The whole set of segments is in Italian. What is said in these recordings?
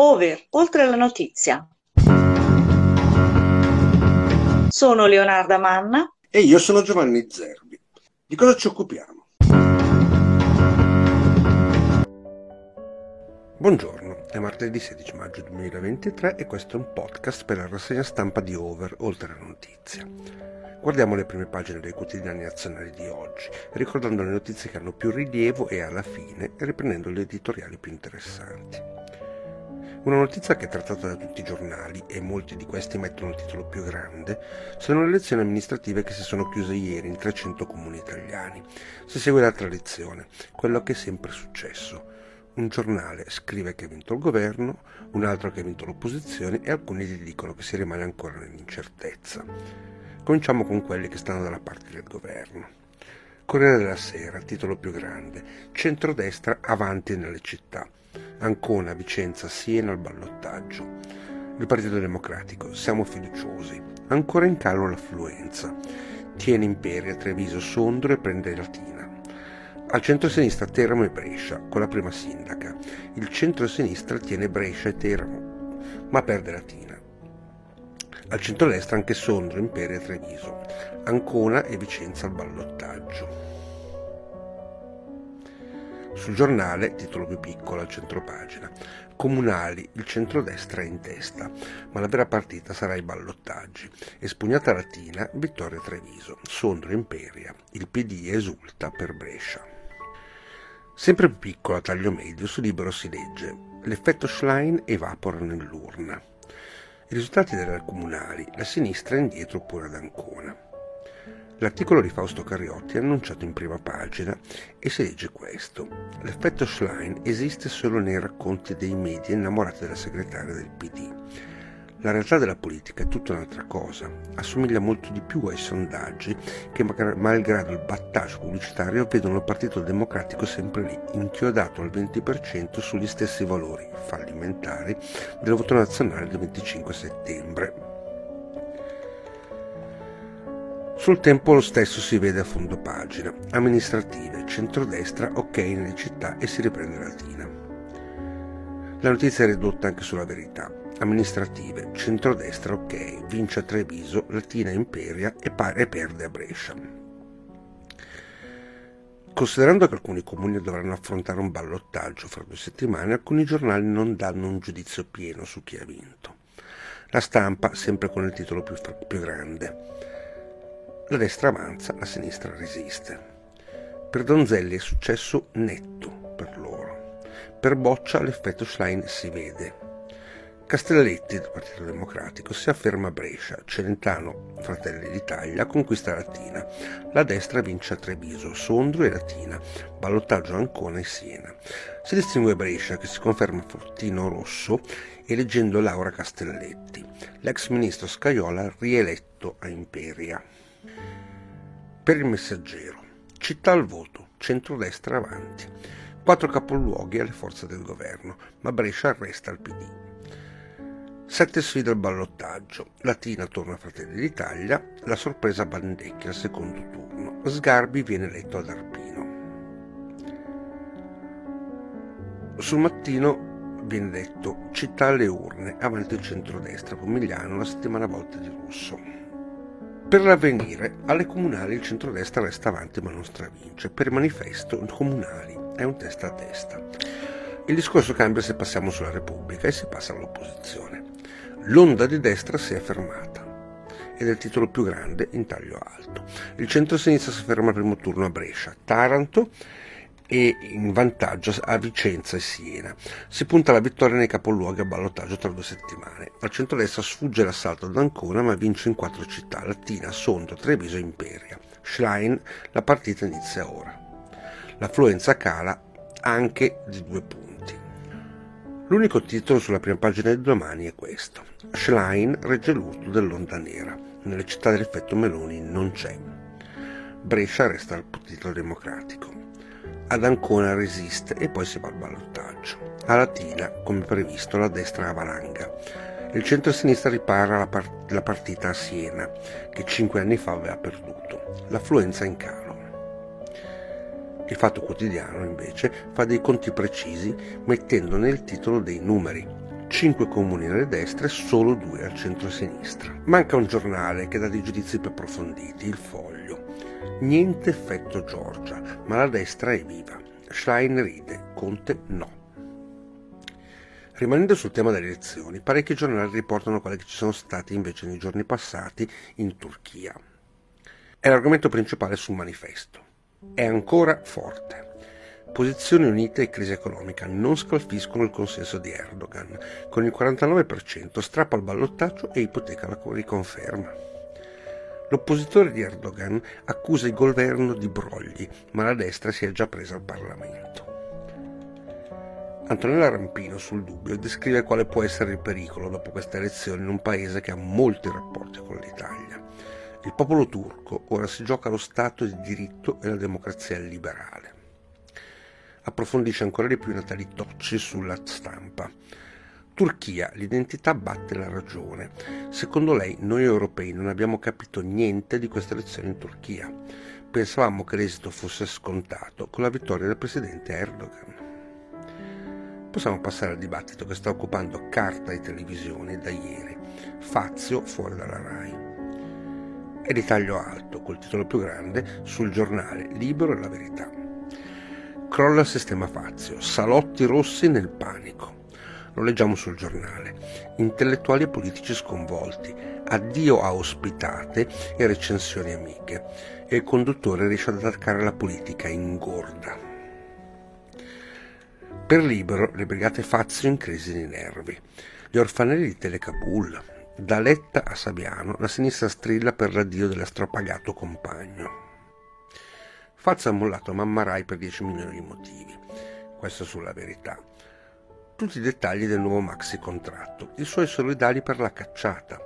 Over, oltre la notizia. Sono Leonarda Manna. E io sono Giovanni Zerbi. Di cosa ci occupiamo? Buongiorno, è martedì 16 maggio 2023 e questo è un podcast per la rassegna stampa di Over, oltre la notizia. Guardiamo le prime pagine dei quotidiani nazionali di oggi, ricordando le notizie che hanno più rilievo e alla fine riprendendo gli editoriali più interessanti. Una notizia che è trattata da tutti i giornali, e molti di questi mettono il titolo più grande, sono le elezioni amministrative che si sono chiuse ieri in 300 comuni italiani. Si segue la tradizione, quello che è sempre successo. Un giornale scrive che ha vinto il governo, un altro che ha vinto l'opposizione e alcuni gli dicono che si rimane ancora nell'incertezza. Cominciamo con quelli che stanno dalla parte del governo. Corriere della Sera, titolo più grande, centrodestra avanti nelle città. Ancona, Vicenza, Siena al ballottaggio. Il Partito Democratico, siamo fiduciosi. Ancora in calo l'affluenza. Tiene Imperia, Treviso, Sondro e prende Latina. Al centro-sinistra Teramo e Brescia, con la prima sindaca. Il centro-sinistra tiene Brescia e Teramo, ma perde Latina. Al centro-destra anche Sondro, Imperia e Treviso. Ancona e Vicenza al ballottaggio. Sul giornale, titolo più piccolo al centropagina, Comunali, il centrodestra è in testa, ma la vera partita sarà i ballottaggi. Espugnata Latina, vittoria Treviso, Sondro Imperia, il PD esulta per Brescia. Sempre più piccolo a taglio medio, su Libero si legge l'effetto Schlein evapora nell'urna. I risultati delle comunali, la sinistra è indietro pure ad Ancona. L'articolo di Fausto Cariotti è annunciato in prima pagina e si legge questo. L'effetto Schlein esiste solo nei racconti dei media innamorati della segretaria del PD. La realtà della politica è tutta un'altra cosa, assomiglia molto di più ai sondaggi che malgrado il battage pubblicitario vedono il Partito Democratico sempre lì, inchiodato al 20% sugli stessi valori fallimentari del voto nazionale del 25 settembre. Sul tempo lo stesso si vede a fondo pagina. Amministrative, centrodestra, ok nelle città e si riprende Latina. La notizia è ridotta anche sulla verità. Amministrative, centrodestra, ok, vince a Treviso, Latina Imperia e, pare, e perde a Brescia. Considerando che alcuni comuni dovranno affrontare un ballottaggio fra due settimane, alcuni giornali non danno un giudizio pieno su chi ha vinto. La stampa, sempre con il titolo più, più grande. La destra avanza, la sinistra resiste. Per Donzelli è successo netto per loro. Per Boccia l'effetto Schlein si vede. Castelletti del Partito Democratico si afferma a Brescia, Celentano, Fratelli d'Italia, conquista Latina. La destra vince a Treviso, Sondro e Latina, ballottaggio Ancona e Siena. Si distingue Brescia che si conferma Fortino Rosso eleggendo Laura Castelletti, l'ex ministro Scaiola rieletto a Imperia. Per il messaggero, città al voto, centrodestra avanti, quattro capoluoghi alle forze del governo, ma Brescia arresta il PD. Sette sfide al ballottaggio, Latina torna a Fratelli d'Italia, la sorpresa Bandecchi al secondo turno, Sgarbi viene eletto ad Arpino. Sul mattino viene detto città alle urne, avanti il centrodestra, Pomigliano, la settimana volta di Russo. Per l'avvenire, alle comunali il centrodestra resta avanti ma non stravince. Per il manifesto, comunali è un testa a testa. Il discorso cambia se passiamo sulla Repubblica e si passa all'opposizione. L'onda di destra si è fermata ed è il titolo più grande in taglio alto. Il centro-sinistra si ferma al primo turno a Brescia, Taranto e in vantaggio a Vicenza e Siena. Si punta alla vittoria nei capoluoghi a ballottaggio tra due settimane. Al centro-destra sfugge l'assalto ad Ancona ma vince in quattro città, Latina, Sondro, Treviso e Imperia. Schlein, la partita inizia ora. L'affluenza cala anche di due punti. L'unico titolo sulla prima pagina di domani è questo. Schlein regge l'urto dell'onda nera. Nelle città dell'effetto Meloni non c'è. Brescia resta al Partito Democratico ad Ancona resiste e poi si va al ballottaggio. A Latina, come previsto, la destra avalanga. Il centro-sinistra ripara la, part- la partita a Siena, che cinque anni fa aveva perduto. L'affluenza è in calo. Il Fatto Quotidiano, invece, fa dei conti precisi mettendo nel titolo dei numeri. 5 comuni alle destre solo 2 al centro-sinistra. Manca un giornale che dà dei giudizi più approfonditi, il Foglio. Niente effetto Giorgia, ma la destra è viva. Schlein ride, Conte no. Rimanendo sul tema delle elezioni, parecchi giornali riportano quelle che ci sono stati invece nei giorni passati in Turchia. È l'argomento principale sul manifesto. È ancora forte. Posizioni unite e crisi economica non scalfiscono il consenso di Erdogan. Con il 49% strappa il ballottaggio e ipoteca la riconferma. L'oppositore di Erdogan accusa il governo di brogli, ma la destra si è già presa al Parlamento. Antonella Rampino sul dubbio descrive quale può essere il pericolo dopo queste elezioni in un paese che ha molti rapporti con l'Italia. Il popolo turco ora si gioca lo Stato di diritto e la democrazia liberale approfondisce ancora di più Natali Tocci sulla stampa. Turchia, l'identità batte la ragione. Secondo lei noi europei non abbiamo capito niente di queste elezioni in Turchia. Pensavamo che l'esito fosse scontato con la vittoria del presidente Erdogan. Possiamo passare al dibattito che sta occupando carta e televisione da ieri. Fazio fuori dalla RAI. È di taglio alto, col titolo più grande, sul giornale Libero e la Verità. Crolla il sistema Fazio, salotti rossi nel panico. Lo leggiamo sul giornale. Intellettuali e politici sconvolti, addio a ospitate e recensioni amiche. E il conduttore riesce ad attaccare la politica ingorda. Per libero le brigate Fazio in crisi di nervi. Gli orfanelli di Telecabul. Da Letta a Sabiano la sinistra strilla per l'addio dell'astropagato compagno. Fazza ha mollato Mamma Rai per 10 milioni di motivi. Questo sulla verità. Tutti i dettagli del nuovo maxi contratto, i suoi solidari per la cacciata.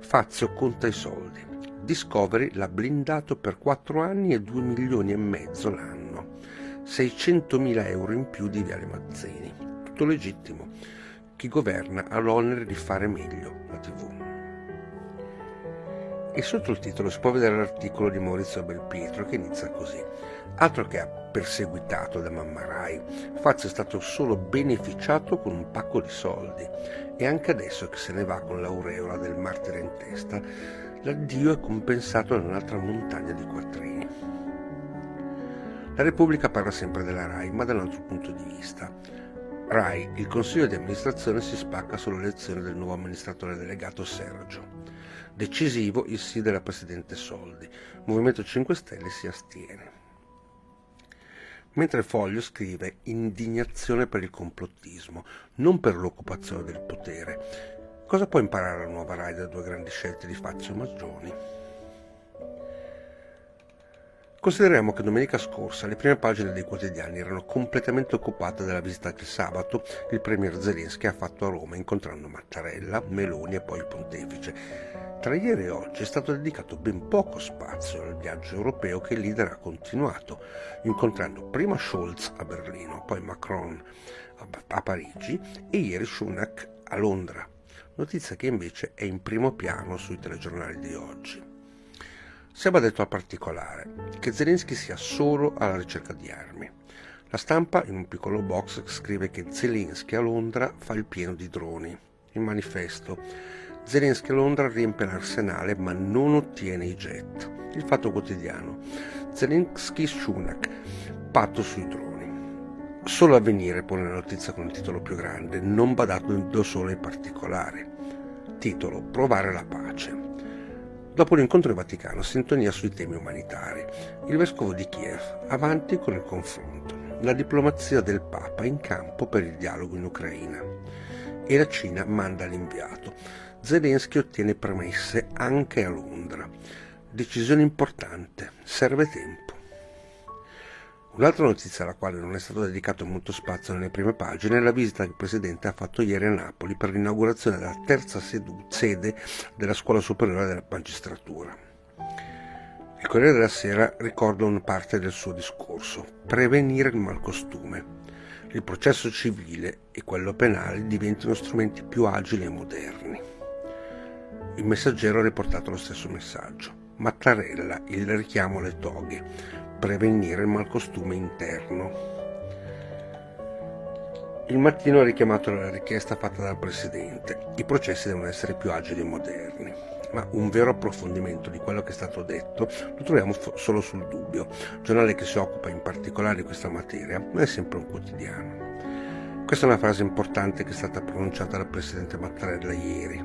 Fazio conta i soldi. Discovery l'ha blindato per 4 anni e 2 milioni e mezzo l'anno. 600 mila euro in più di Viale Mazzini. Tutto legittimo. Chi governa ha l'onere di fare meglio la TV e sotto il titolo si può vedere l'articolo di Maurizio Belpietro che inizia così. Altro che perseguitato da Mamma Rai, Fazio è stato solo beneficiato con un pacco di soldi e anche adesso che se ne va con l'aureola del martire in testa, l'addio è compensato da un'altra montagna di quattrini. La Repubblica parla sempre della Rai, ma da un altro punto di vista. Rai, il consiglio di amministrazione si spacca sull'elezione del nuovo amministratore delegato Sergio. Decisivo il sì della Presidente Soldi. Movimento 5 Stelle si astiene. Mentre Foglio scrive indignazione per il complottismo, non per l'occupazione del potere. Cosa può imparare la nuova RAI da due grandi scelte di Fazio Maggioni? Consideriamo che domenica scorsa le prime pagine dei quotidiani erano completamente occupate dalla visita che sabato il premier Zelensky ha fatto a Roma incontrando Mattarella, Meloni e poi il pontefice. Tra ieri e oggi è stato dedicato ben poco spazio al viaggio europeo che il leader ha continuato, incontrando prima Scholz a Berlino, poi Macron a Parigi e ieri Sunak a Londra, notizia che invece è in primo piano sui telegiornali di oggi. Sembra detto al particolare che Zelensky sia solo alla ricerca di armi. La stampa, in un piccolo box, scrive che Zelensky a Londra fa il pieno di droni. Il manifesto. Zelensky a Londra riempie l'arsenale ma non ottiene i jet. Il fatto quotidiano. Zelensky Shunak. Patto sui droni. Solo avvenire pone la notizia con il titolo più grande, non badato solo ai particolari. Titolo Provare la pace. Dopo l'incontro in Vaticano, sintonia sui temi umanitari. Il vescovo di Kiev, avanti con il confronto. La diplomazia del Papa in campo per il dialogo in Ucraina. E la Cina manda l'inviato. Zelensky ottiene premesse anche a Londra. Decisione importante, serve tempo. Un'altra notizia alla quale non è stato dedicato molto spazio nelle prime pagine è la visita che il Presidente ha fatto ieri a Napoli per l'inaugurazione della terza sede della Scuola Superiore della Magistratura. Il Corriere della Sera ricorda una parte del suo discorso, prevenire il malcostume. Il processo civile e quello penale diventano strumenti più agili e moderni. Il messaggero ha riportato lo stesso messaggio. Mattarella, il richiamo alle toghe prevenire il malcostume interno. Il mattino ha richiamato la richiesta fatta dal Presidente. I processi devono essere più agili e moderni. Ma un vero approfondimento di quello che è stato detto lo troviamo solo sul Dubbio, giornale che si occupa in particolare di questa materia, ma è sempre un quotidiano. Questa è una frase importante che è stata pronunciata dal Presidente Mattarella ieri.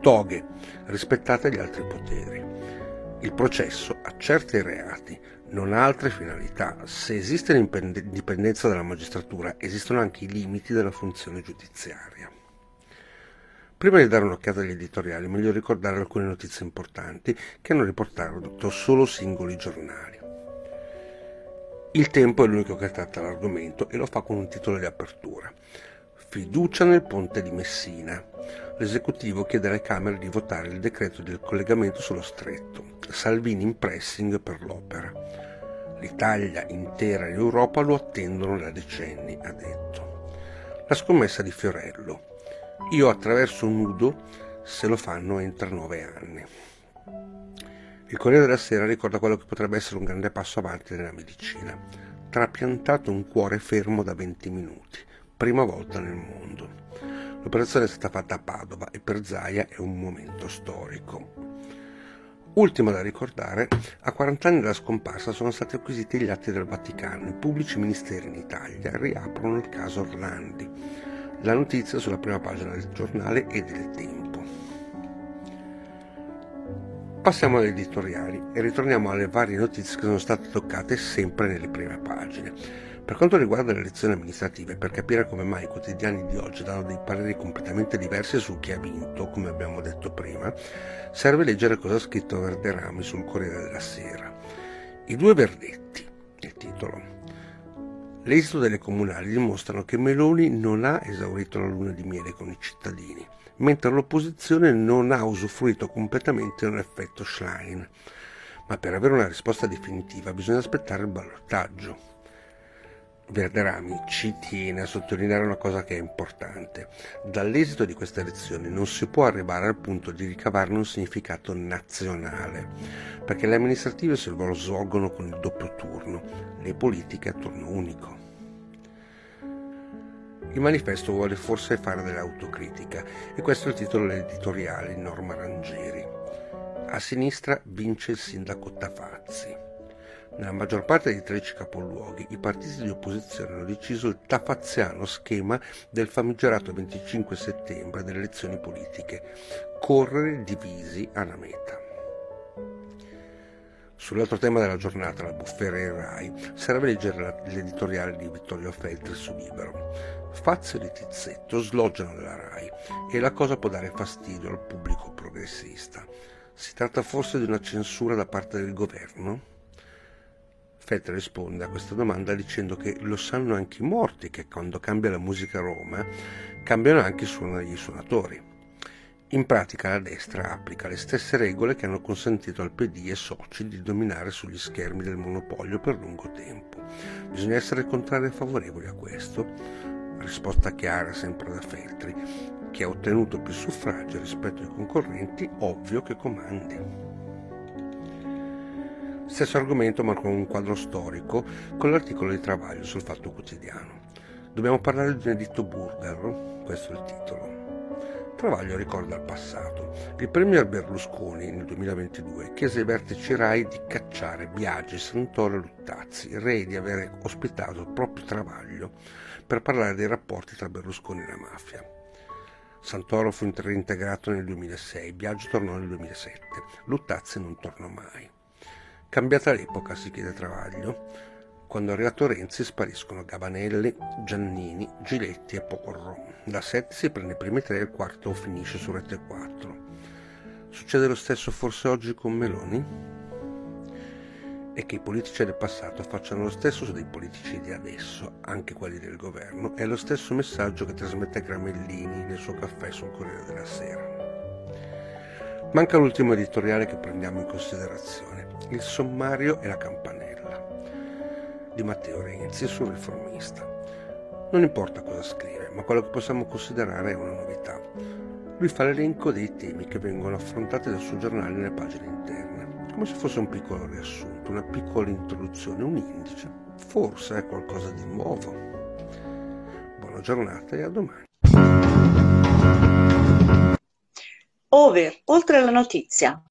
Toghe, rispettate gli altri poteri. Il processo accerta i reati, non ha altre finalità. Se esiste l'indipendenza della magistratura, esistono anche i limiti della funzione giudiziaria. Prima di dare un'occhiata agli editoriali, meglio ricordare alcune notizie importanti che hanno riportato solo singoli giornali. Il Tempo è l'unico che tratta l'argomento e lo fa con un titolo di apertura. Fiducia nel ponte di Messina. L'esecutivo chiede alle Camere di votare il decreto del collegamento sullo stretto. Salvini in pressing per l'opera. L'Italia intera e l'Europa lo attendono da decenni, ha detto. La scommessa di Fiorello. Io attraverso un nudo, se lo fanno entra nove anni. Il Corriere della Sera ricorda quello che potrebbe essere un grande passo avanti nella medicina. Trapiantato un cuore fermo da 20 minuti, prima volta nel mondo. L'operazione è stata fatta a Padova e per Zaia è un momento storico. Ultimo da ricordare, a 40 anni dalla scomparsa sono stati acquisiti gli atti del Vaticano. I pubblici ministeri in Italia riaprono il caso Orlandi. La notizia sulla prima pagina del giornale e del Tempo. Passiamo agli editoriali e ritorniamo alle varie notizie che sono state toccate sempre nelle prime pagine. Per quanto riguarda le elezioni amministrative, per capire come mai i quotidiani di oggi danno dei pareri completamente diversi su chi ha vinto, come abbiamo detto prima, serve leggere cosa ha scritto Verderami sul Corriere della Sera. I due verdetti, il titolo. L'esito delle comunali dimostrano che Meloni non ha esaurito la luna di miele con i cittadini, mentre l'opposizione non ha usufruito completamente dell'effetto Schlein. Ma per avere una risposta definitiva bisogna aspettare il ballottaggio. Verderami ci tiene a sottolineare una cosa che è importante. Dall'esito di queste elezioni non si può arrivare al punto di ricavarne un significato nazionale, perché le amministrative si svolgono con il doppio turno, le politiche a turno unico. Il manifesto vuole forse fare dell'autocritica e questo è il titolo dell'editoriale di Norma Rangieri. A sinistra vince il sindaco Tafazzi. Nella maggior parte dei 13 capoluoghi i partiti di opposizione hanno deciso il tafaziano schema del famigerato 25 settembre delle elezioni politiche, correre divisi alla meta. Sull'altro tema della giornata, la bufera e Rai, serve leggere l'editoriale di Vittorio Feltri su Libero. Fazio di Tizzetto sloggiano della Rai e la cosa può dare fastidio al pubblico progressista. Si tratta forse di una censura da parte del governo? Fett risponde a questa domanda dicendo che lo sanno anche i morti che quando cambia la musica a Roma cambiano anche i suonatori. In pratica la destra applica le stesse regole che hanno consentito al PD e soci di dominare sugli schermi del monopolio per lungo tempo. Bisogna essere contrari e favorevoli a questo? Risposta chiara sempre da Feltri. Chi ha ottenuto più suffragi rispetto ai concorrenti, ovvio che comandi. Stesso argomento ma con un quadro storico con l'articolo di Travaglio sul Fatto Quotidiano. Dobbiamo parlare di un editto Burger, questo è il titolo. Travaglio ricorda il passato. Il premier Berlusconi nel 2022 chiese ai vertici RAI di cacciare Biagi, Santoro e Luttazzi, re di aver ospitato proprio Travaglio per parlare dei rapporti tra Berlusconi e la mafia. Santoro fu reintegrato nel 2006, Biagio tornò nel 2007, Luttazzi non tornò mai. Cambiata l'epoca, si chiede Travaglio. Quando arrivato Renzi spariscono Gabanelli, Giannini, Giletti e Porro. Da 7 si prende i primi tre e il quarto finisce su Rete 4. Succede lo stesso forse oggi con Meloni? E che i politici del passato facciano lo stesso su dei politici di adesso, anche quelli del governo, è lo stesso messaggio che trasmette Gramellini nel suo caffè sul Corriere della Sera. Manca l'ultimo editoriale che prendiamo in considerazione il sommario e la campanella di Matteo Renzi sul riformista. Non importa cosa scrive, ma quello che possiamo considerare è una novità. Lui fa l'elenco dei temi che vengono affrontati dal suo giornale nelle pagine interne, come se fosse un piccolo riassunto, una piccola introduzione, un indice. Forse è qualcosa di nuovo. Buon buona giornata e a domani. Over, oltre la notizia.